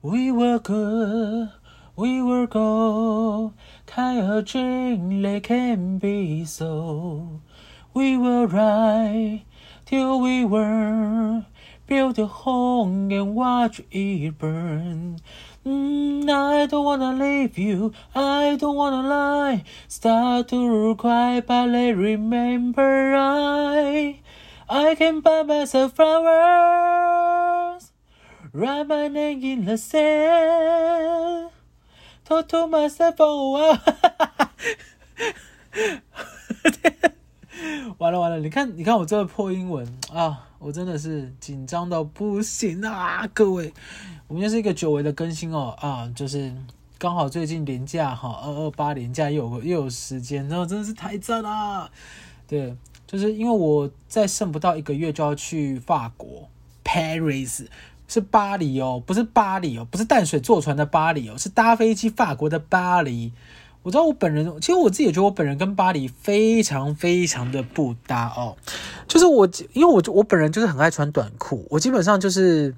We were good, we were gold. 开合 dream they can be so. We were right till we were. Build a home and watch it burn. Mm, I don't wanna leave you, I don't wanna lie. Start to cry, but I remember I, I can buy myself flowers. Write my name in the sand. Talk to myself for a while. 完了完了，你看你看我这个破英文啊，我真的是紧张到不行啊！各位，我们又是一个久违的更新哦啊，就是刚好最近连假哈，二二八连假又有又有时间，然后真的是太赞了。对，就是因为我再剩不到一个月就要去法国 Paris，是巴黎哦，不是巴黎哦，不是淡水坐船的巴黎哦，是搭飞机法国的巴黎。我知道我本人，其实我自己也觉得我本人跟巴黎非常非常的不搭哦。就是我，因为我我本人就是很爱穿短裤，我基本上就是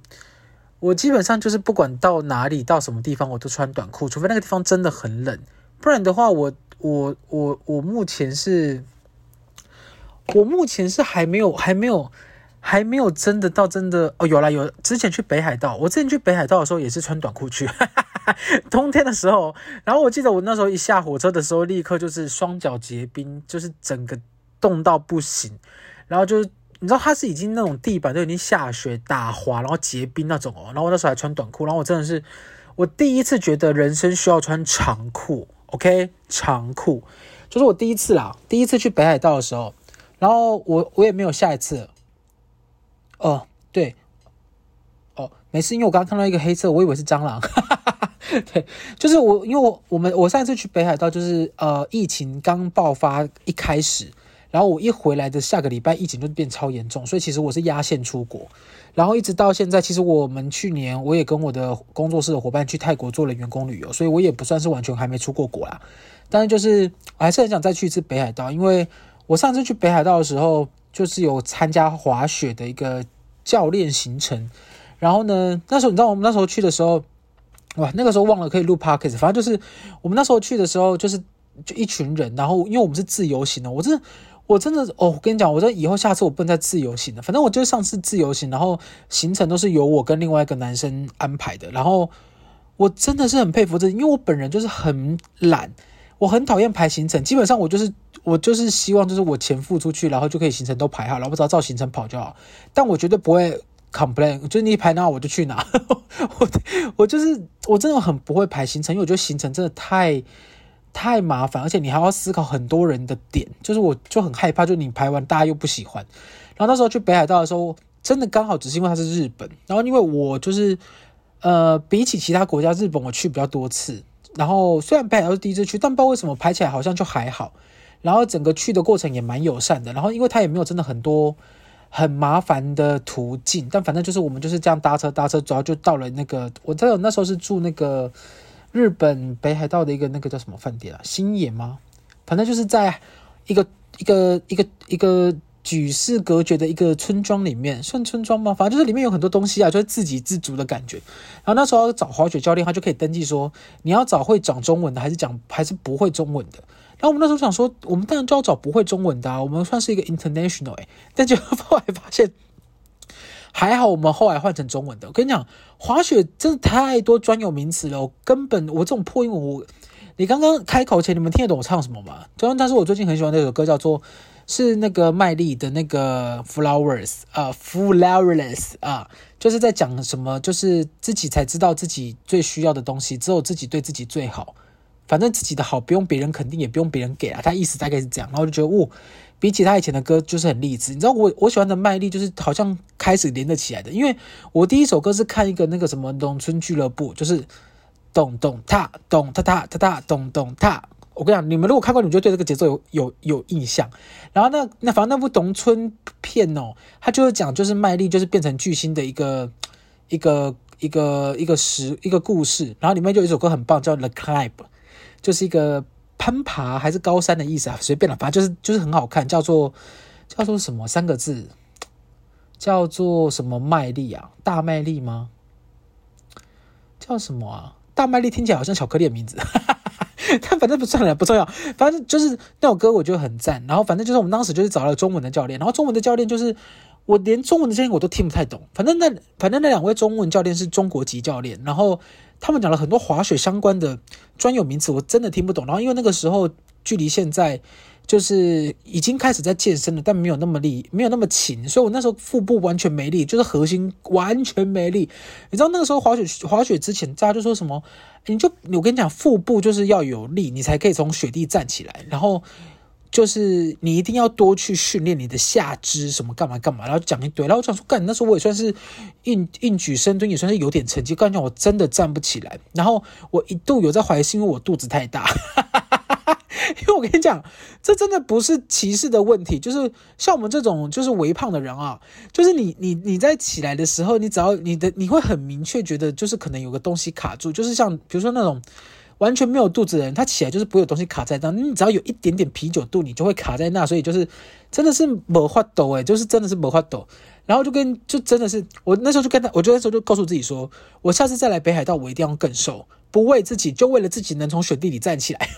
我基本上就是不管到哪里到什么地方我都穿短裤，除非那个地方真的很冷，不然的话我我我我目前是，我目前是还没有还没有还没有真的到真的哦，有啦有，之前去北海道，我之前去北海道的时候也是穿短裤去。冬天的时候，然后我记得我那时候一下火车的时候，立刻就是双脚结冰，就是整个冻到不行。然后就是你知道它是已经那种地板都已经下雪打滑，然后结冰那种哦。然后我那时候还穿短裤，然后我真的是我第一次觉得人生需要穿长裤，OK，长裤就是我第一次啦，第一次去北海道的时候，然后我我也没有下一次。哦，对，哦，没事，因为我刚刚看到一个黑色，我以为是蟑螂。对，就是我，因为我我们我上次去北海道，就是呃疫情刚爆发一开始，然后我一回来的下个礼拜疫情就变超严重，所以其实我是压线出国，然后一直到现在，其实我们去年我也跟我的工作室的伙伴去泰国做了员工旅游，所以我也不算是完全还没出过国啦，但是就是我还是很想再去一次北海道，因为我上次去北海道的时候，就是有参加滑雪的一个教练行程，然后呢，那时候你知道我们那时候去的时候。哇，那个时候忘了可以录 podcast，反正就是我们那时候去的时候，就是就一群人，然后因为我们是自由行的，我真的我真的哦，我跟你讲，我这以后下次我不能再自由行了。反正我就是上次自由行，然后行程都是由我跟另外一个男生安排的，然后我真的是很佩服这，因为我本人就是很懒，我很讨厌排行程，基本上我就是我就是希望就是我钱付出去，然后就可以行程都排好，然后只要照行程跑就好，但我绝对不会。complain 就是你一排哪我就去哪，我我就是我真的很不会排行程，因为我觉得行程真的太太麻烦，而且你还要思考很多人的点，就是我就很害怕，就你排完大家又不喜欢。然后那时候去北海道的时候，真的刚好只是因为它是日本，然后因为我就是呃比起其他国家，日本我去比较多次，然后虽然北海道是第一次去，但不知道为什么排起来好像就还好，然后整个去的过程也蛮友善的，然后因为它也没有真的很多。很麻烦的途径，但反正就是我们就是这样搭车搭车，主要就到了那个，我记得那时候是住那个日本北海道的一个那个叫什么饭店啊，新野吗？反正就是在一个一个一个一个举世隔绝的一个村庄里面，算村庄吗？反正就是里面有很多东西啊，就是自给自足的感觉。然后那时候找滑雪教练，他就可以登记说你要找会讲中文的，还是讲还是不会中文的。然后我们那时候想说，我们当然就要找不会中文的啊，我们算是一个 international 哎，但结果后来发现，还好我们后来换成中文的。我跟你讲，滑雪真的太多专有名词了，根本我这种破英文，我你刚刚开口前，你们听得懂我唱什么吗？就像但是我最近很喜欢那首歌，叫做是那个麦莉的那个 Flowers 啊，Flowerless 啊，就是在讲什么，就是自己才知道自己最需要的东西，只有自己对自己最好。反正自己的好不用别人肯定，也不用别人给啊。他意思大概是这样，然后就觉得，哦，比起他以前的歌就是很励志。你知道我我喜欢的麦莉就是好像开始连得起来的，因为我第一首歌是看一个那个什么农村俱乐部，就是咚咚踏咚踏踏踏踏咚咚踏。我跟你讲，你们如果看过，你们就对这个节奏有有有印象。然后那那反正那部农村片哦，他就是讲就是麦莉就是变成巨星的一个一个一个一个时一个故事。然后里面就有一首歌很棒，叫 The Climb。就是一个攀爬还是高山的意思啊，随便了，反正就是就是很好看，叫做叫做什么三个字，叫做什么麦丽啊，大麦丽吗？叫什么啊？大麦丽听起来好像巧克力的名字，哈哈 但反正不算了，不重要。反正就是那首歌，我觉得很赞。然后反正就是我们当时就是找了中文的教练，然后中文的教练就是我连中文的教练我都听不太懂。反正那反正那两位中文教练是中国籍教练，然后他们讲了很多滑雪相关的专有名词，我真的听不懂。然后因为那个时候距离现在。就是已经开始在健身了，但没有那么力，没有那么勤，所以我那时候腹部完全没力，就是核心完全没力。你知道那个时候滑雪滑雪之前，大家就说什么？你就我跟你讲，腹部就是要有力，你才可以从雪地站起来。然后就是你一定要多去训练你的下肢，什么干嘛干嘛，然后讲一堆。然后我想说，干那时候我也算是硬硬举深蹲，也算是有点成绩。刚讲我真的站不起来，然后我一度有在怀疑是因为我肚子太大哈哈。因为我跟你讲，这真的不是歧视的问题，就是像我们这种就是微胖的人啊，就是你你你在起来的时候，你只要你的你会很明确觉得就是可能有个东西卡住，就是像比如说那种完全没有肚子的人，他起来就是不会有东西卡在那，你只要有一点点啤酒肚，你就会卡在那，所以就是真的是没法抖诶，就是真的是没法抖。然后就跟就真的是我那时候就跟他，我就那时候就告诉自己说，我下次再来北海道，我一定要更瘦，不为自己，就为了自己能从雪地里站起来。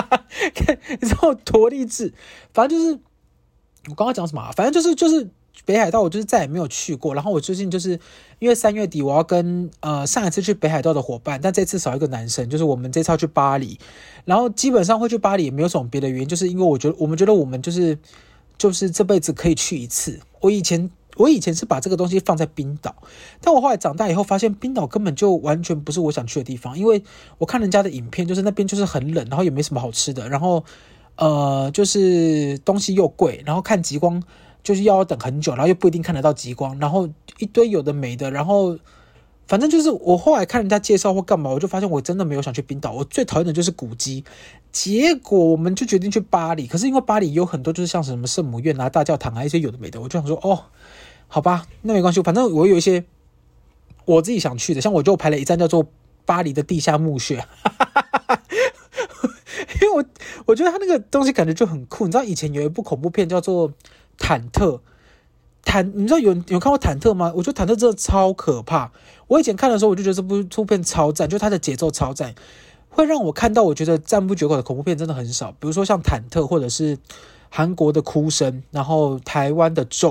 看，你知道多励志？反正就是我刚刚讲什么啊？反正就是就是北海道，我就是再也没有去过。然后我最近就是因为三月底我要跟呃上一次去北海道的伙伴，但这次少一个男生，就是我们这次要去巴黎。然后基本上会去巴黎也没有什么别的原因，就是因为我觉得我们觉得我们就是就是这辈子可以去一次。我以前。我以前是把这个东西放在冰岛，但我后来长大以后发现，冰岛根本就完全不是我想去的地方。因为我看人家的影片，就是那边就是很冷，然后也没什么好吃的，然后呃，就是东西又贵，然后看极光就是要等很久，然后又不一定看得到极光，然后一堆有的没的，然后反正就是我后来看人家介绍或干嘛，我就发现我真的没有想去冰岛。我最讨厌的就是古迹，结果我们就决定去巴黎。可是因为巴黎有很多就是像什么圣母院啊、大教堂啊一些有的没的，我就想说哦。好吧，那没关系，反正我有一些我自己想去的，像我就排了一站叫做巴黎的地下墓穴，因为我我觉得他那个东西感觉就很酷。你知道以前有一部恐怖片叫做《忐忑》，忐，你知道有有看过《忐忑》吗？我觉得《忐忑》真的超可怕。我以前看的时候，我就觉得这部这部片超赞，就它的节奏超赞，会让我看到我觉得赞不绝口的恐怖片真的很少。比如说像《忐忑》，或者是韩国的《哭声》，然后台湾的《咒》。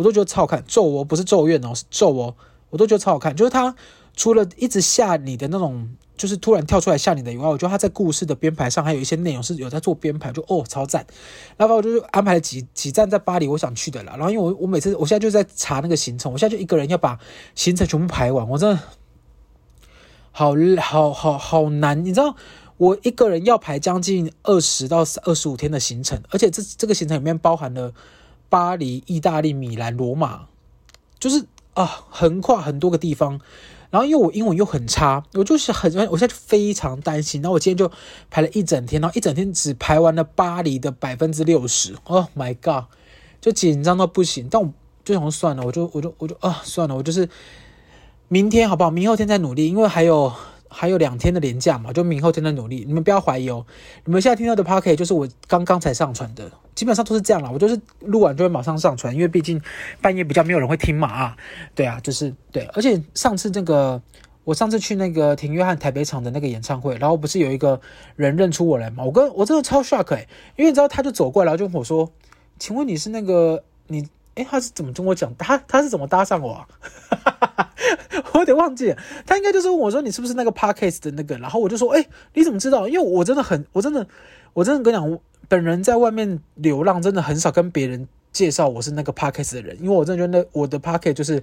我都觉得超好看，咒哦，不是咒怨哦，是咒哦，我都觉得超好看。就是他除了一直吓你的那种，就是突然跳出来吓你的以外，我觉得他在故事的编排上还有一些内容是有在做编排，就哦超赞。然后我就安排了几几站在巴黎我想去的啦。然后因为我我每次我现在就在查那个行程，我现在就一个人要把行程全部排完，我真的好好好好难。你知道我一个人要排将近二十到二十五天的行程，而且这这个行程里面包含了。巴黎、意大利、米兰、罗马，就是啊，横跨很多个地方。然后因为我英文又很差，我就是很，我现在就非常担心。然后我今天就排了一整天，然后一整天只排完了巴黎的百分之六十。Oh my god，就紧张到不行。但我就想算了，我就我就我就啊算了，我就是明天好不好？明后天再努力，因为还有。还有两天的连假嘛，就明后天的努力。你们不要怀疑哦，你们现在听到的 Podcast 就是我刚刚才上传的，基本上都是这样啦。我就是录完就会马上上传，因为毕竟半夜比较没有人会听嘛啊。对啊，就是对。而且上次那个，我上次去那个廷约翰台北场的那个演唱会，然后不是有一个人认出我来嘛？我跟我真的超 shock 哎，因为你知道他就走过来，然后就跟我说：“请问你是那个你？”哎，他是怎么跟我讲？他他是怎么搭上我啊？我有点忘记了，他应该就是问我说：“你是不是那个 Podcast 的那个？”然后我就说：“哎，你怎么知道？因为我真的很，我真的，我真的跟你讲，我本人在外面流浪，真的很少跟别人介绍我是那个 Podcast 的人，因为我真的觉得那我的 Podcast 就是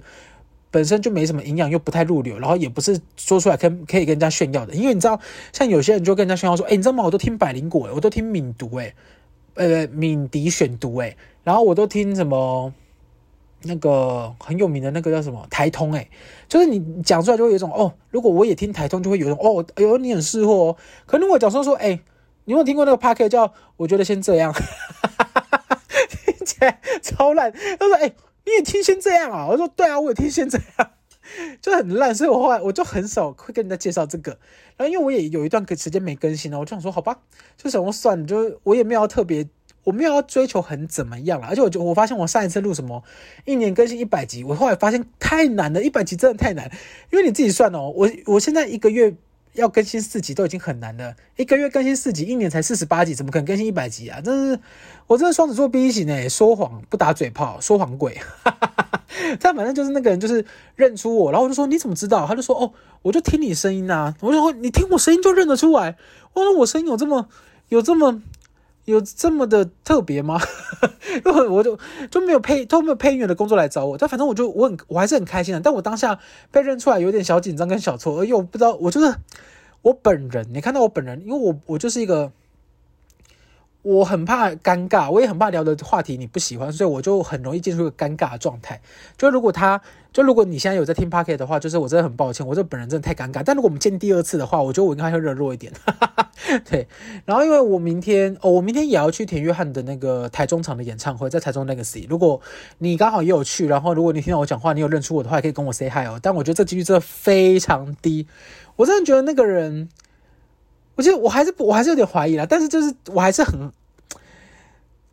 本身就没什么营养，又不太入流，然后也不是说出来可可以跟人家炫耀的。因为你知道，像有些人就跟人家炫耀说：‘哎，你知道吗？我都听百灵果，我都听敏读，哎，呃，敏迪选读，哎，然后我都听什么。’那个很有名的那个叫什么台通哎，就是你讲出来就会有一种哦，如果我也听台通，就会有一种哦，哎呦你很识货哦。可能我讲说说哎，你有听过那个 Podcast 叫我觉得先这样，听起来超烂。他说哎，你也听先这样啊？我说对啊，我也听先这样，就很烂。所以我后来我就很少会跟人家介绍这个。然后因为我也有一段时间没更新了，我就想说好吧，就想说算了，就我也没有特别。我没有要追求很怎么样了。而且我就我发现我上一次录什么一年更新一百集，我后来发现太难了，一百集真的太难。因为你自己算哦，我我现在一个月要更新四集都已经很难了，一个月更新四集，一年才四十八集，怎么可能更新一百集啊？真是我真的双子座 B 型诶，说谎不打嘴炮，说谎鬼。但反正就是那个人就是认出我，然后我就说你怎么知道？他就说哦，我就听你声音呐。我就说你听我声音就认得出来。我说我声音有这么有这么有这么的特别吗？因为我就就没有配都没有配音员的工作来找我。但反正我就我很我还是很开心的。但我当下被认出来有点小紧张跟小错，而又不知道我就是我本人。你看到我本人，因为我我就是一个。我很怕尴尬，我也很怕聊的话题你不喜欢，所以我就很容易进入一个尴尬的状态。就如果他，就如果你现在有在听 Pocket 的话，就是我真的很抱歉，我这本人真的太尴尬。但如果我们见第二次的话，我觉得我应该会热络一点。哈哈哈 对，然后因为我明天哦，我明天也要去田约翰的那个台中场的演唱会，在台中 Legacy。如果你刚好也有去，然后如果你听到我讲话，你有认出我的话，也可以跟我 say hi 哦。但我觉得这几率真的非常低，我真的觉得那个人，我觉得我还是我还是有点怀疑啦，但是就是我还是很。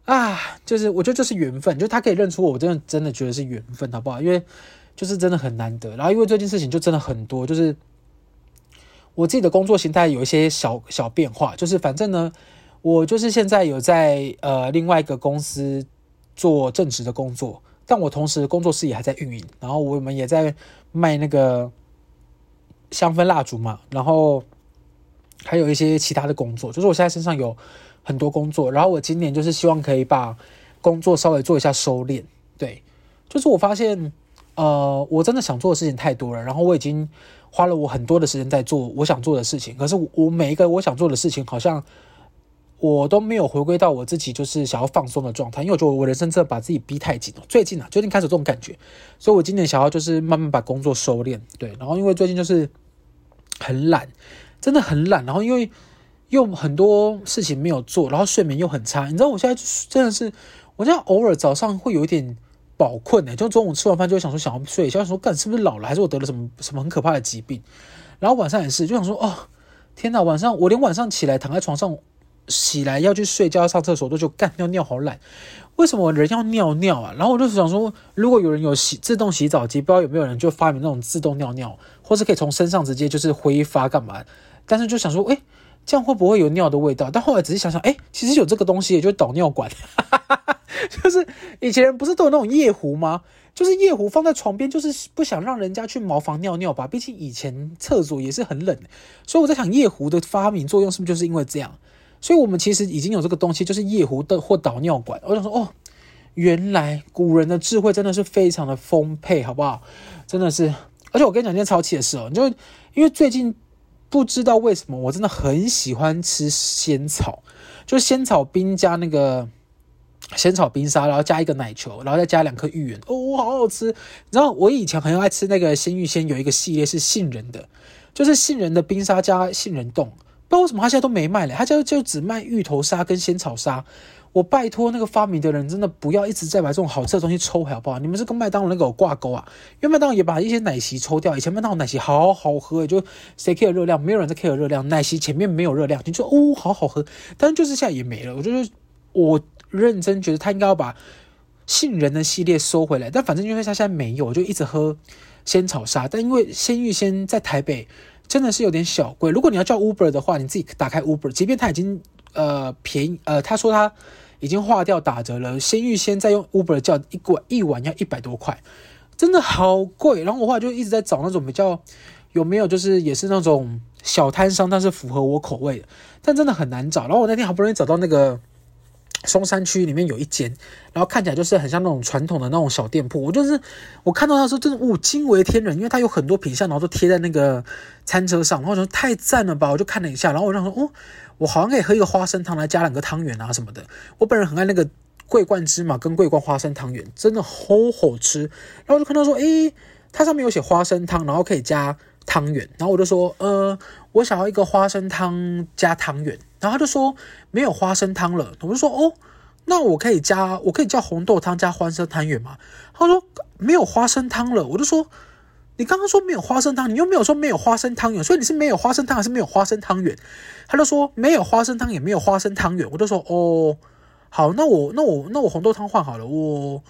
啊，就是我觉得这是缘分，就他可以认出我，我真的真的觉得是缘分，好不好？因为就是真的很难得。然后因为这件事情就真的很多，就是我自己的工作形态有一些小小变化。就是反正呢，我就是现在有在呃另外一个公司做正职的工作，但我同时工作室也还在运营，然后我们也在卖那个香氛蜡烛嘛，然后还有一些其他的工作，就是我现在身上有。很多工作，然后我今年就是希望可以把工作稍微做一下收敛，对，就是我发现，呃，我真的想做的事情太多了，然后我已经花了我很多的时间在做我想做的事情，可是我每一个我想做的事情，好像我都没有回归到我自己就是想要放松的状态，因为我觉得我人生真的把自己逼太紧了，最近啊，最近开始这种感觉，所以我今年想要就是慢慢把工作收敛，对，然后因为最近就是很懒，真的很懒，然后因为。又很多事情没有做，然后睡眠又很差。你知道我现在真的是，我现在偶尔早上会有一点饱困诶，就中午吃完饭就想说想要睡一下，想说干是不是老了，还是我得了什么什么很可怕的疾病？然后晚上也是，就想说哦，天哪，晚上我连晚上起来躺在床上起来要去睡觉要上厕所都就干尿尿好懒，为什么人要尿尿啊？然后我就想说，如果有人有洗自动洗澡机，不知道有没有人就发明那种自动尿尿，或是可以从身上直接就是挥发干嘛？但是就想说，诶。这样会不会有尿的味道？但后来仔细想想，哎，其实有这个东西，也就是导尿管，就是以前不是都有那种夜壶吗？就是夜壶放在床边，就是不想让人家去茅房尿尿吧。毕竟以前厕所也是很冷，所以我在想，夜壶的发明作用是不是就是因为这样？所以我们其实已经有这个东西，就是夜壶的或导尿管。我想说，哦，原来古人的智慧真的是非常的丰沛，好不好？真的是，而且我跟你讲一件超气的事哦，就因为最近。不知道为什么，我真的很喜欢吃仙草，就仙草冰加那个仙草冰沙，然后加一个奶球，然后再加两颗芋圆，哦，好好吃！然后我以前很爱吃那个鲜芋仙，有一个系列是杏仁的，就是杏仁的冰沙加杏仁冻，不知道为什么他现在都没卖了，他就就只卖芋头沙跟仙草沙。我拜托那个发明的人，真的不要一直在把这种好吃的东西抽回好不好？你们是跟麦当劳那个有挂钩啊？因为麦当劳也把一些奶昔抽掉。以前麦当劳奶昔好好喝，就谁 care 热量？没有人在 care 热量。奶昔前面没有热量，你说哦，好好喝。但是就是现在也没了。我就是我认真觉得他应该要把杏仁的系列收回来。但反正因为他现在没有，我就一直喝仙草沙。但因为鲜芋仙在台北真的是有点小贵。如果你要叫 Uber 的话，你自己打开 Uber，即便他已经呃便宜呃，他说他。已经划掉打折了，先预先再用 Uber 叫一锅一碗要一百多块，真的好贵。然后我后来就一直在找那种比较有没有，就是也是那种小摊商，但是符合我口味的，但真的很难找。然后我那天好不容易找到那个松山区里面有一间，然后看起来就是很像那种传统的那种小店铺。我就是我看到他说真的，哦，惊为天人，因为他有很多品相，然后都贴在那个餐车上，然后说太赞了吧，我就看了一下，然后我就说哦。我好像可以喝一个花生汤来加两个汤圆啊什么的。我本人很爱那个桂冠芝麻跟桂冠花生汤圆，真的好好吃。然后就看到说，诶，它上面有写花生汤，然后可以加汤圆。然后我就说，呃，我想要一个花生汤加汤圆。然后他就说没有花生汤了。我就说，哦，那我可以加，我可以叫红豆汤加花生汤圆吗？他说没有花生汤了。我就说。你刚刚说没有花生汤，你又没有说没有花生汤圆，所以你是没有花生汤还是没有花生汤圆？他就说没有花生汤也没有花生汤圆，我就说哦，好，那我那我那我红豆汤换好了，我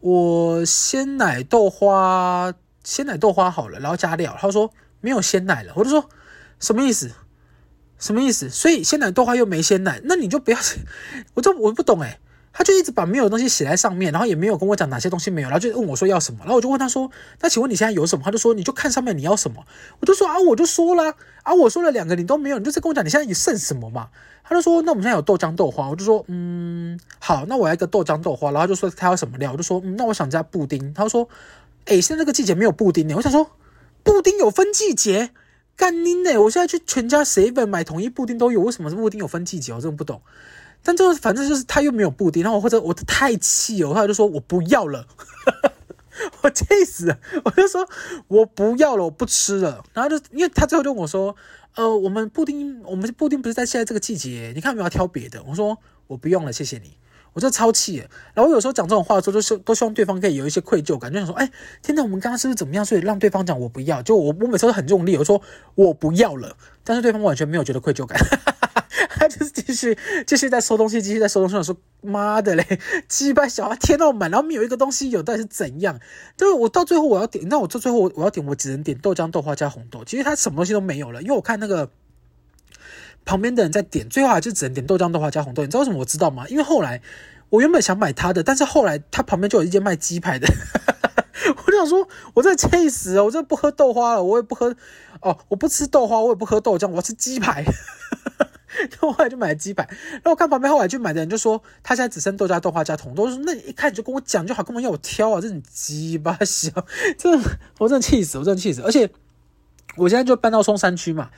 我鲜奶豆花鲜奶豆花好了，然后加料。他说没有鲜奶了，我就说什么意思？什么意思？所以鲜奶豆花又没鲜奶，那你就不要，我就我不懂诶。他就一直把没有的东西写在上面，然后也没有跟我讲哪些东西没有，然后就问我说要什么，然后我就问他说：“那请问你现在有什么？”他就说：“你就看上面你要什么。”我就说：“啊，我就说了啊，我说了两个你都没有，你就是跟我讲你现在你剩什么嘛？”他就说：“那我们现在有豆浆豆花。”我就说：“嗯，好，那我要一个豆浆豆花。”然后就说他要什么料，我就说：“，那我想加布丁。”他说：“诶，现在这个季节没有布丁呢。”我想说，布丁有分季节？干你呢！我现在去全家 seven 买统一布丁都有，为什么是布丁有分季节？我真的不懂。但就是反正就是他又没有布丁，然后我或者我太气了，我后来就说我不要了，我气死了，我就说我不要了，我不吃了。然后就因为他最后就跟我说，呃，我们布丁，我们布丁不是在现在这个季节，你看有没有要挑别的？我说我不用了，谢谢你。我就超气。然后有时候讲这种话的时候，就是都希望对方可以有一些愧疚感，就想说，哎，天哪，我们刚刚是不是怎么样？所以让对方讲我不要，就我我每次都很用力，我说我不要了，但是对方完全没有觉得愧疚感。哈哈哈他就是继续继续在收东西，继续在收东西。我说妈的嘞，鸡巴小孩填到满，然后没有一个东西有，到底是怎样？就是我到最后我要点，那我到最后我要点，我只能点豆浆豆花加红豆。其实他什么东西都没有了，因为我看那个旁边的人在点，最后还是只能点豆浆豆花加红豆。你知道为什么我知道吗？因为后来我原本想买他的，但是后来他旁边就有一间卖鸡排的，我就想说，我真的气死了，我真的不喝豆花了，我也不喝哦，我不吃豆花，我也不喝豆浆，我要吃鸡排。然后后来就买了鸡排，然后我看旁边后来去买的人就说，他现在只剩豆加豆花加红豆，我说那你一开始就跟我讲就好，干嘛要我挑啊？这种鸡巴小，真的，我真的气死，我真的气死。而且我现在就搬到松山区嘛，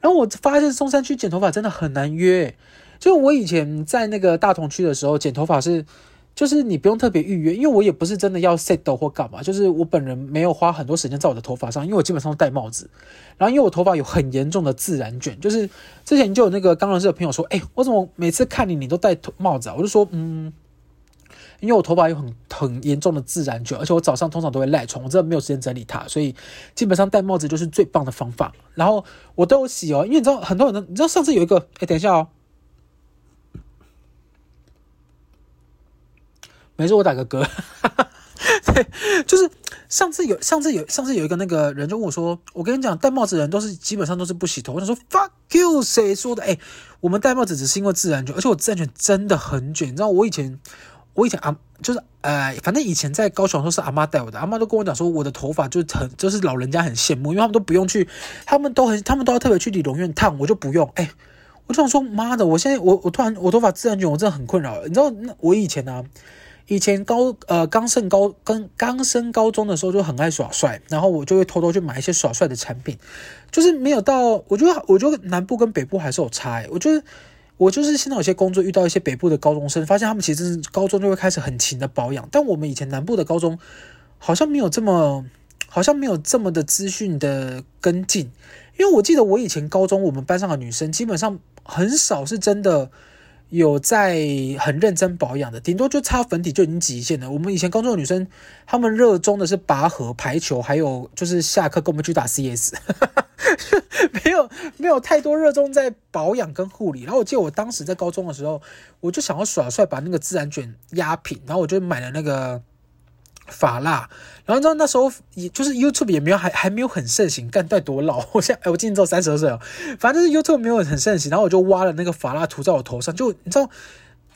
然后我发现松山区剪头发真的很难约，就我以前在那个大同区的时候剪头发是。就是你不用特别预约，因为我也不是真的要 set 或干嘛，就是我本人没有花很多时间在我的头发上，因为我基本上都戴帽子，然后因为我头发有很严重的自然卷，就是之前就有那个刚认识的朋友说，哎、我怎么每次看你你都戴帽子啊？我就说，嗯，因为我头发有很很严重的自然卷，而且我早上通常都会赖床，我真的没有时间整理它，所以基本上戴帽子就是最棒的方法。然后我都有洗哦，因为你知道很多人，你知道上次有一个，哎、等一下哦。没事，我打个嗝。对，就是上次有，上次有，上次有一个那个人就问我说：“我跟你讲，戴帽子的人都是基本上都是不洗头。”我想说：“Fuck you，谁说的？”哎，我们戴帽子只是因为自然卷，而且我自然卷真的很卷。你知道我以前，我以前啊，就是呃，反正以前在高雄都是阿妈带我的，阿妈都跟我讲说，我的头发就很，就是老人家很羡慕，因为他们都不用去，他们都很，他们都要特别去理容院烫，我就不用。哎，我就想说，妈的，我现在我我突然我头发自然卷，我真的很困扰。你知道，那我以前呢、啊？以前高呃刚升高跟刚升高中的时候就很爱耍帅，然后我就会偷偷去买一些耍帅的产品，就是没有到我觉得我觉得南部跟北部还是有差诶，我觉得我就是现在有些工作遇到一些北部的高中生，发现他们其实高中就会开始很勤的保养，但我们以前南部的高中好像没有这么好像没有这么的资讯的跟进，因为我记得我以前高中我们班上的女生基本上很少是真的。有在很认真保养的，顶多就擦粉底就已经极限了。我们以前高中的女生，她们热衷的是拔河、排球，还有就是下课跟我们去打 CS，没有没有太多热衷在保养跟护理。然后我记得我当时在高中的时候，我就想要耍帅，把那个自然卷压平，然后我就买了那个。法拉，然后你知道那时候也就是 YouTube 也没有还还没有很盛行，干带多老？我现在哎，我今年只有三十二岁了，反正就是 YouTube 没有很盛行，然后我就挖了那个法拉涂在我头上，就你知道。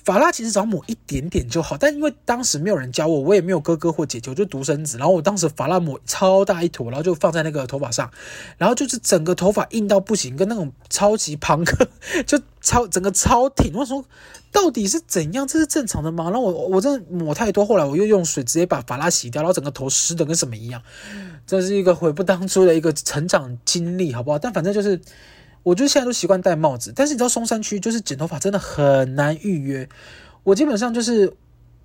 法拉其实只要抹一点点就好，但因为当时没有人教我，我也没有哥哥或姐姐，我就独生子。然后我当时法拉抹超大一坨，然后就放在那个头发上，然后就是整个头发硬到不行，跟那种超级庞克，就超整个超挺。我说到底是怎样？这是正常的吗？然后我我真的抹太多，后来我又用水直接把法拉洗掉，然后整个头湿的跟什么一样。这是一个悔不当初的一个成长经历，好不好？但反正就是。我就现在都习惯戴帽子，但是你知道松山区就是剪头发真的很难预约。我基本上就是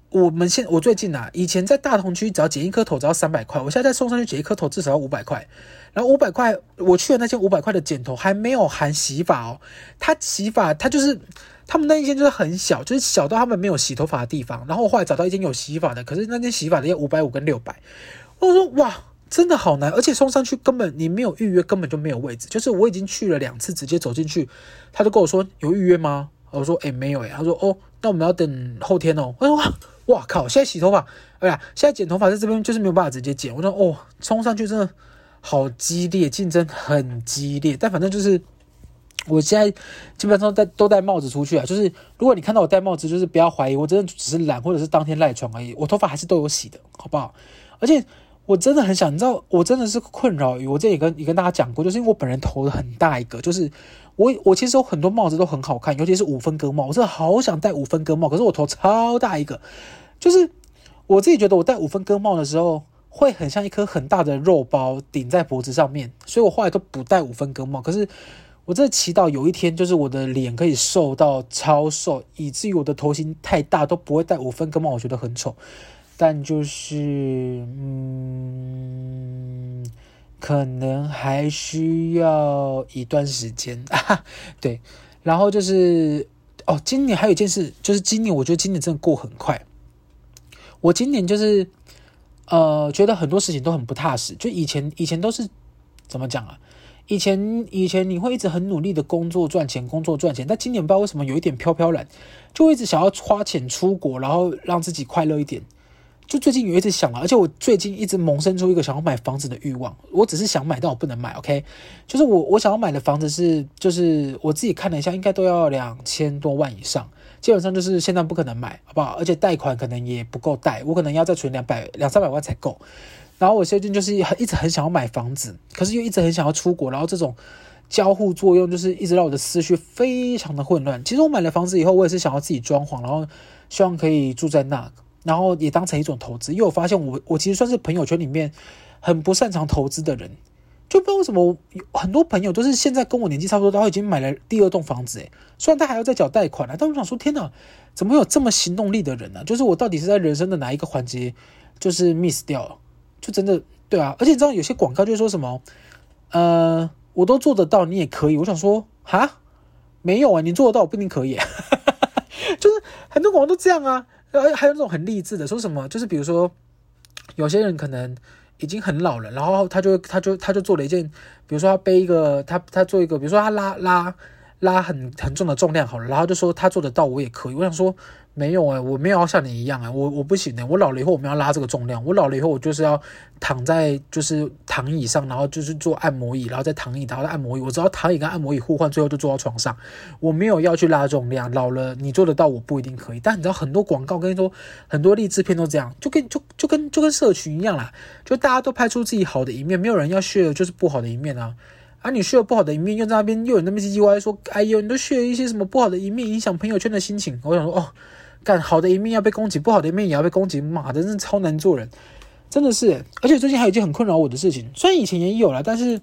我们现我最近啊，以前在大同区只要剪一颗头只要三百块，我现在在松山区剪一颗头至少要五百块。然后五百块，我去的那间五百块的剪头还没有含洗发哦。他洗发他就是他们那一间就是很小，就是小到他们没有洗头发的地方。然后我后来找到一间有洗发的，可是那间洗发的要五百五跟六百。我说哇。真的好难，而且松山区根本你没有预约，根本就没有位置。就是我已经去了两次，直接走进去，他就跟我说有预约吗？我说：“哎，没有哎。”他说：“哦，那我们要等后天哦。”我说：“哇，哇靠！现在洗头发，哎呀，现在剪头发在这边就是没有办法直接剪。”我说：“哦，冲上去真的好激烈，竞争很激烈。但反正就是，我现在基本上戴都戴帽子出去啊。就是如果你看到我戴帽子，就是不要怀疑，我真的只是懒，或者是当天赖床而已。我头发还是都有洗的，好不好？而且。”我真的很想，你知道，我真的是困扰于我这里跟也跟大家讲过，就是因为我本人头很大一个，就是我我其实有很多帽子都很好看，尤其是五分割帽，我真的好想戴五分割帽，可是我头超大一个，就是我自己觉得我戴五分割帽的时候会很像一颗很大的肉包顶在脖子上面，所以我后来都不戴五分割帽。可是我真的祈祷有一天，就是我的脸可以瘦到超瘦，以至于我的头型太大都不会戴五分割帽，我觉得很丑。但就是，嗯，可能还需要一段时间啊。对，然后就是，哦，今年还有一件事，就是今年我觉得今年真的过很快。我今年就是，呃，觉得很多事情都很不踏实。就以前，以前都是怎么讲啊？以前，以前你会一直很努力的工作赚钱，工作赚钱。但今年不知道为什么有一点飘飘然，就一直想要花钱出国，然后让自己快乐一点。就最近有一直想了，而且我最近一直萌生出一个想要买房子的欲望。我只是想买，但我不能买。OK，就是我我想要买的房子是，就是我自己看了一下，应该都要两千多万以上。基本上就是现在不可能买，好不好？而且贷款可能也不够贷，我可能要再存两百两三百万才够。然后我最近就是一直很想要买房子，可是又一直很想要出国，然后这种交互作用就是一直让我的思绪非常的混乱。其实我买了房子以后，我也是想要自己装潢，然后希望可以住在那。然后也当成一种投资，因为我发现我我其实算是朋友圈里面很不擅长投资的人，就不知道为什么有很多朋友都是现在跟我年纪差不多，然后已经买了第二栋房子，诶，虽然他还要再缴贷款了，但我想说，天哪，怎么会有这么行动力的人呢？就是我到底是在人生的哪一个环节就是 miss 掉了？就真的对啊，而且你知道有些广告就是说什么，呃，我都做得到，你也可以。我想说，哈，没有啊，你做得到，我不一定可以，就是很多广告都这样啊。还有那种很励志的，说什么就是比如说，有些人可能已经很老了，然后他就他就他就做了一件，比如说他背一个，他他做一个，比如说他拉拉拉很很重的重量好了，然后就说他做得到，我也可以。我想说。没有哎、我没有要像你一样哎、我我不行哎、欸，我老了以后我们要拉这个重量，我老了以后我就是要躺在就是躺椅上，然后就是做按摩椅，然后再躺椅，然后再按摩椅，我只要躺椅跟按摩椅互换，最后就坐到床上。我没有要去拉重量，老了你做得到，我不一定可以。但你知道很多广告跟你说，很多励志片都这样，就跟就就跟就跟社群一样啦，就大家都拍出自己好的一面，没有人要炫耀就是不好的一面啊。啊，你 share 不好的一面，又在那边又有那么唧唧歪歪说，哎呦，你都 share 一些什么不好的一面，影响朋友圈的心情。我想说哦。干好的一面要被攻击，不好的一面也要被攻击，妈的，真是超难做人，真的是。而且最近还有一件很困扰我的事情，虽然以前也有了，但是，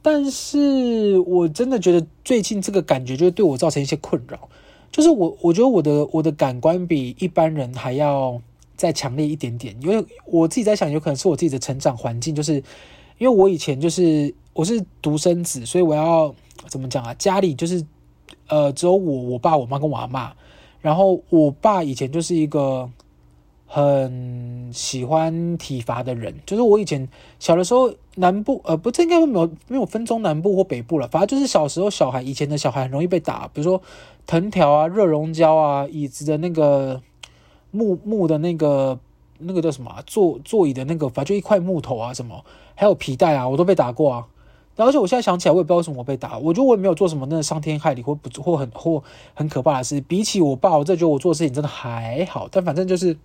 但是我真的觉得最近这个感觉就是对我造成一些困扰，就是我我觉得我的我的感官比一般人还要再强烈一点点，因为我自己在想，有可能是我自己的成长环境，就是因为我以前就是我是独生子，所以我要怎么讲啊？家里就是呃只有我、我爸、我妈跟我阿嬷。然后我爸以前就是一个很喜欢体罚的人，就是我以前小的时候，南部呃不，这应该没有没有分中南部或北部了，反正就是小时候小孩以前的小孩很容易被打，比如说藤条啊、热熔胶啊、椅子的那个木木的那个那个叫什么啊，座座椅的那个，反正就一块木头啊什么，还有皮带啊，我都被打过啊。而且我现在想起来，我也不知道为什么我被打。我觉得我也没有做什么那伤天害理或不或很或很可怕的事。比起我爸，我这觉得我做的事情真的还好。但反正就是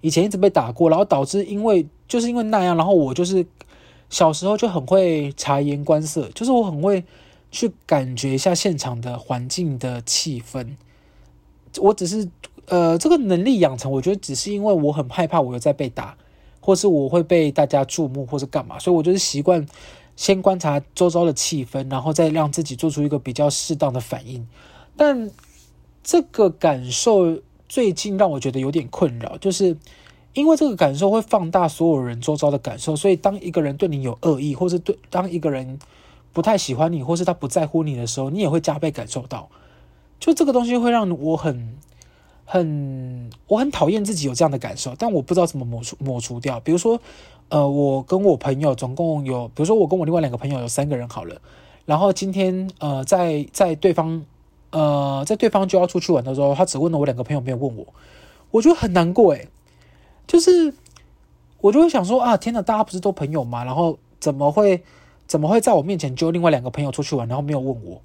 以前一直被打过，然后导致因为就是因为那样，然后我就是小时候就很会察言观色，就是我很会去感觉一下现场的环境的气氛。我只是呃这个能力养成，我觉得只是因为我很害怕我又在被打，或是我会被大家注目，或是干嘛，所以我就是习惯。先观察周遭的气氛，然后再让自己做出一个比较适当的反应。但这个感受最近让我觉得有点困扰，就是因为这个感受会放大所有人周遭的感受，所以当一个人对你有恶意，或是对当一个人不太喜欢你，或是他不在乎你的时候，你也会加倍感受到。就这个东西会让我很很我很讨厌自己有这样的感受，但我不知道怎么抹除抹除掉。比如说。呃，我跟我朋友总共有，比如说我跟我另外两个朋友有三个人好了，然后今天呃，在在对方呃，在对方就要出去玩的时候，他只问了我两个朋友，没有问我，我觉得很难过诶，就是我就会想说啊，天哪，大家不是都朋友吗？然后怎么会怎么会在我面前揪另外两个朋友出去玩，然后没有问我？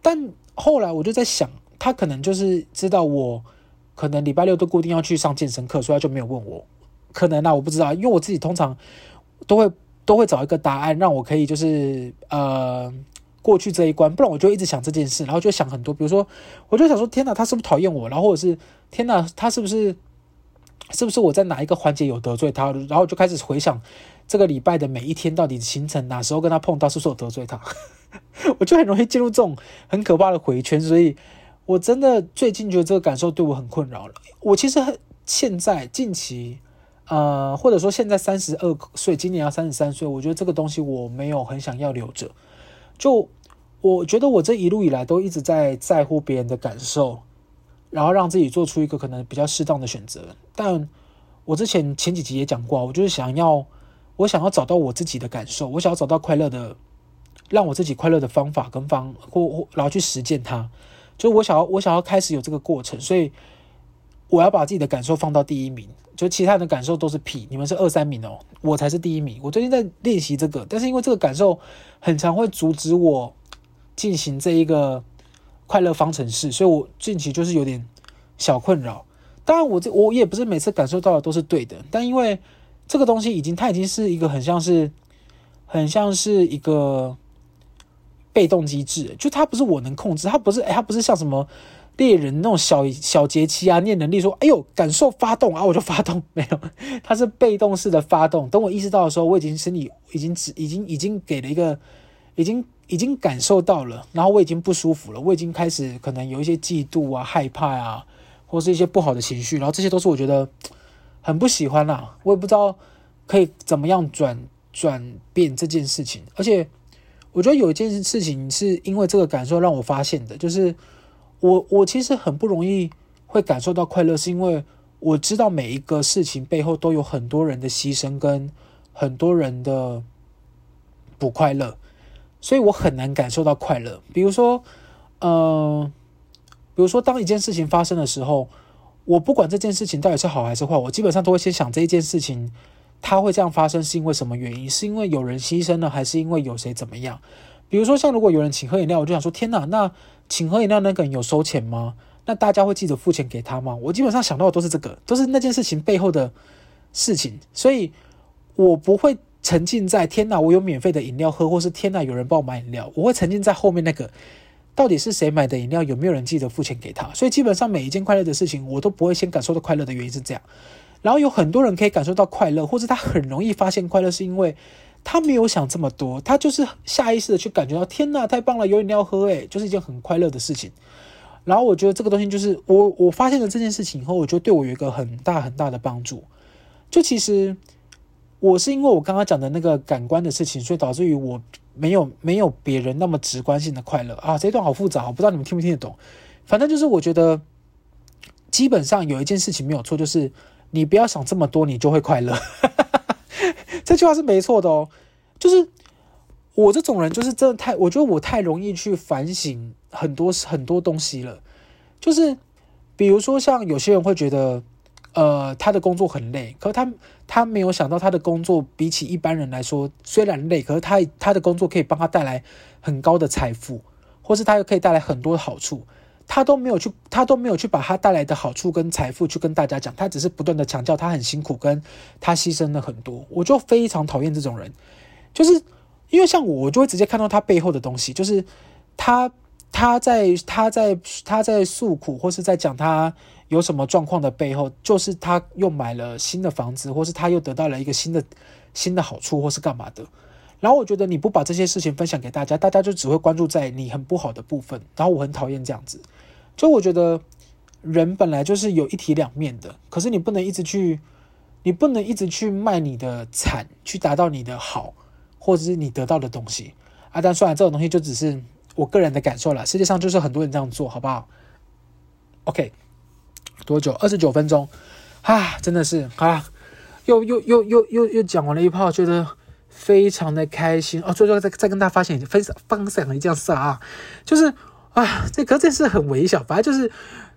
但后来我就在想，他可能就是知道我可能礼拜六都固定要去上健身课，所以他就没有问我。可能啊，我不知道，因为我自己通常都会都会找一个答案，让我可以就是呃过去这一关，不然我就一直想这件事，然后就想很多，比如说我就想说，天哪，他是不是讨厌我？然后或者是天哪，他是不是是不是我在哪一个环节有得罪他？然后就开始回想这个礼拜的每一天到底行程哪时候跟他碰到，是不是我得罪他？我就很容易进入这种很可怕的回圈，所以我真的最近觉得这个感受对我很困扰了。我其实现在近期。呃，或者说现在三十二岁，今年要三十三岁，我觉得这个东西我没有很想要留着。就我觉得我这一路以来都一直在在乎别人的感受，然后让自己做出一个可能比较适当的选择。但我之前前几集也讲过，我就是想要，我想要找到我自己的感受，我想要找到快乐的，让我自己快乐的方法跟方或或然后去实践它。就我想要，我想要开始有这个过程，所以我要把自己的感受放到第一名。就其他人的感受都是屁，你们是二三名哦，我才是第一名。我最近在练习这个，但是因为这个感受很常会阻止我进行这一个快乐方程式，所以我近期就是有点小困扰。当然，我这我也不是每次感受到的都是对的，但因为这个东西已经它已经是一个很像是很像是一个被动机制，就它不是我能控制，它不是哎，它不是像什么。猎人那种小小节气啊，念能力说，哎呦，感受发动啊，我就发动，没有，它是被动式的发动。等我意识到的时候，我已经身体已经只已经已经给了一个，已经已经感受到了，然后我已经不舒服了，我已经开始可能有一些嫉妒啊、害怕啊，或者是一些不好的情绪，然后这些都是我觉得很不喜欢啦。我也不知道可以怎么样转转变这件事情，而且我觉得有一件事情是因为这个感受让我发现的，就是。我我其实很不容易会感受到快乐，是因为我知道每一个事情背后都有很多人的牺牲跟很多人的不快乐，所以我很难感受到快乐。比如说，呃，比如说当一件事情发生的时候，我不管这件事情到底是好还是坏，我基本上都会先想这一件事情它会这样发生是因为什么原因？是因为有人牺牲了，还是因为有谁怎么样？比如说，像如果有人请喝饮料，我就想说：天哪，那请喝饮料那个人有收钱吗？那大家会记得付钱给他吗？我基本上想到的都是这个，都是那件事情背后的事情，所以我不会沉浸在天哪，我有免费的饮料喝，或是天哪，有人帮我买饮料。我会沉浸在后面那个，到底是谁买的饮料，有没有人记得付钱给他？所以基本上每一件快乐的事情，我都不会先感受到快乐的原因是这样。然后有很多人可以感受到快乐，或是他很容易发现快乐，是因为。他没有想这么多，他就是下意识的去感觉到，天呐，太棒了，有饮料喝，诶，就是一件很快乐的事情。然后我觉得这个东西就是我我发现了这件事情以后，我觉得对我有一个很大很大的帮助。就其实我是因为我刚刚讲的那个感官的事情，所以导致于我没有没有别人那么直观性的快乐啊。这一段好复杂，我不知道你们听不听得懂。反正就是我觉得基本上有一件事情没有错，就是你不要想这么多，你就会快乐。这句话是没错的哦，就是我这种人，就是真的太，我觉得我太容易去反省很多很多东西了。就是比如说，像有些人会觉得，呃，他的工作很累，可他他没有想到，他的工作比起一般人来说虽然累，可是他他的工作可以帮他带来很高的财富，或是他又可以带来很多好处。他都没有去，他都没有去把他带来的好处跟财富去跟大家讲，他只是不断的强调他很辛苦，跟他牺牲了很多。我就非常讨厌这种人，就是因为像我，我就会直接看到他背后的东西，就是他他在他在他在诉苦，或是在讲他有什么状况的背后，就是他又买了新的房子，或是他又得到了一个新的新的好处，或是干嘛的。然后我觉得你不把这些事情分享给大家，大家就只会关注在你很不好的部分。然后我很讨厌这样子，就我觉得人本来就是有一体两面的，可是你不能一直去，你不能一直去卖你的惨，去达到你的好，或者是你得到的东西啊。但算了，这种东西就只是我个人的感受了。世界上就是很多人这样做，好不好？OK，多久？二十九分钟啊，真的是啊，又又又又又又讲完了一炮，觉得。非常的开心哦！最后再再跟大家发现分享分享一件事啊，就是啊，这可这是很微小，反正就是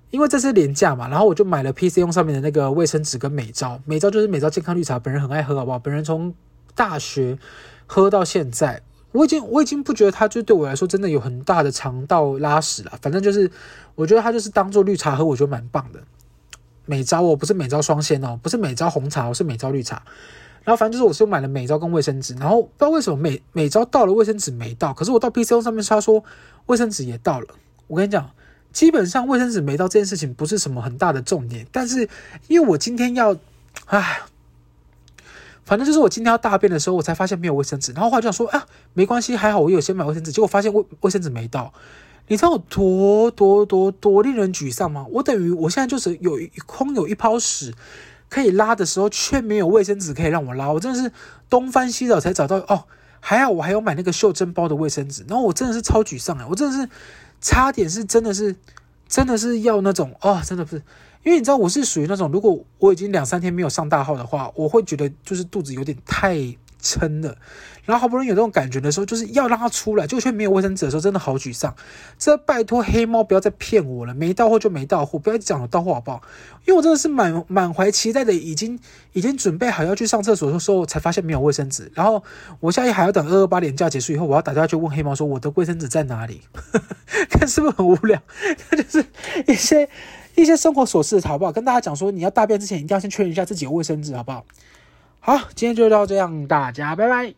因为这是廉价嘛，然后我就买了 PC 用上面的那个卫生纸跟美招，美招就是美招健康绿茶，本人很爱喝，好不好？本人从大学喝到现在，我已经我已经不觉得它就对我来说真的有很大的肠道拉屎了，反正就是我觉得它就是当做绿茶喝，我觉得蛮棒的。美招哦，不是美招双鲜哦，不是美招红茶，我是美招绿茶。然后反正就是我是买了美招跟卫生纸，然后不知道为什么美美招到了卫生纸没到，可是我到 PCO 上面他说卫生纸也到了。我跟你讲，基本上卫生纸没到这件事情不是什么很大的重点，但是因为我今天要，唉，反正就是我今天要大便的时候，我才发现没有卫生纸，然后后来就想说啊，没关系，还好我有先买卫生纸，结果发现卫卫生纸没到。你知道有多多多多令人沮丧吗？我等于我现在就是有一空有一泡屎可以拉的时候，却没有卫生纸可以让我拉。我真的是东翻西找才找到哦，还好我还有买那个袖珍包的卫生纸。然后我真的是超沮丧啊！我真的是差点是真的是真的是要那种哦，真的不是，因为你知道我是属于那种，如果我已经两三天没有上大号的话，我会觉得就是肚子有点太。撑的，然后好不容易有这种感觉的时候，就是要让它出来，就却没有卫生纸的时候，真的好沮丧。这拜托黑猫不要再骗我了，没到货就没到货，不要讲了到货好不好？因为我真的是满满怀期待的，已经已经准备好要去上厕所的时候，才发现没有卫生纸。然后我现在还要等二二八连假结束以后，我要打电话去问黑猫说我的卫生纸在哪里？看是不是很无聊？那就是一些一些生活琐事，好不好？跟大家讲说，你要大便之前一定要先确认一下自己有卫生纸，好不好？好，今天就到这样，大家拜拜。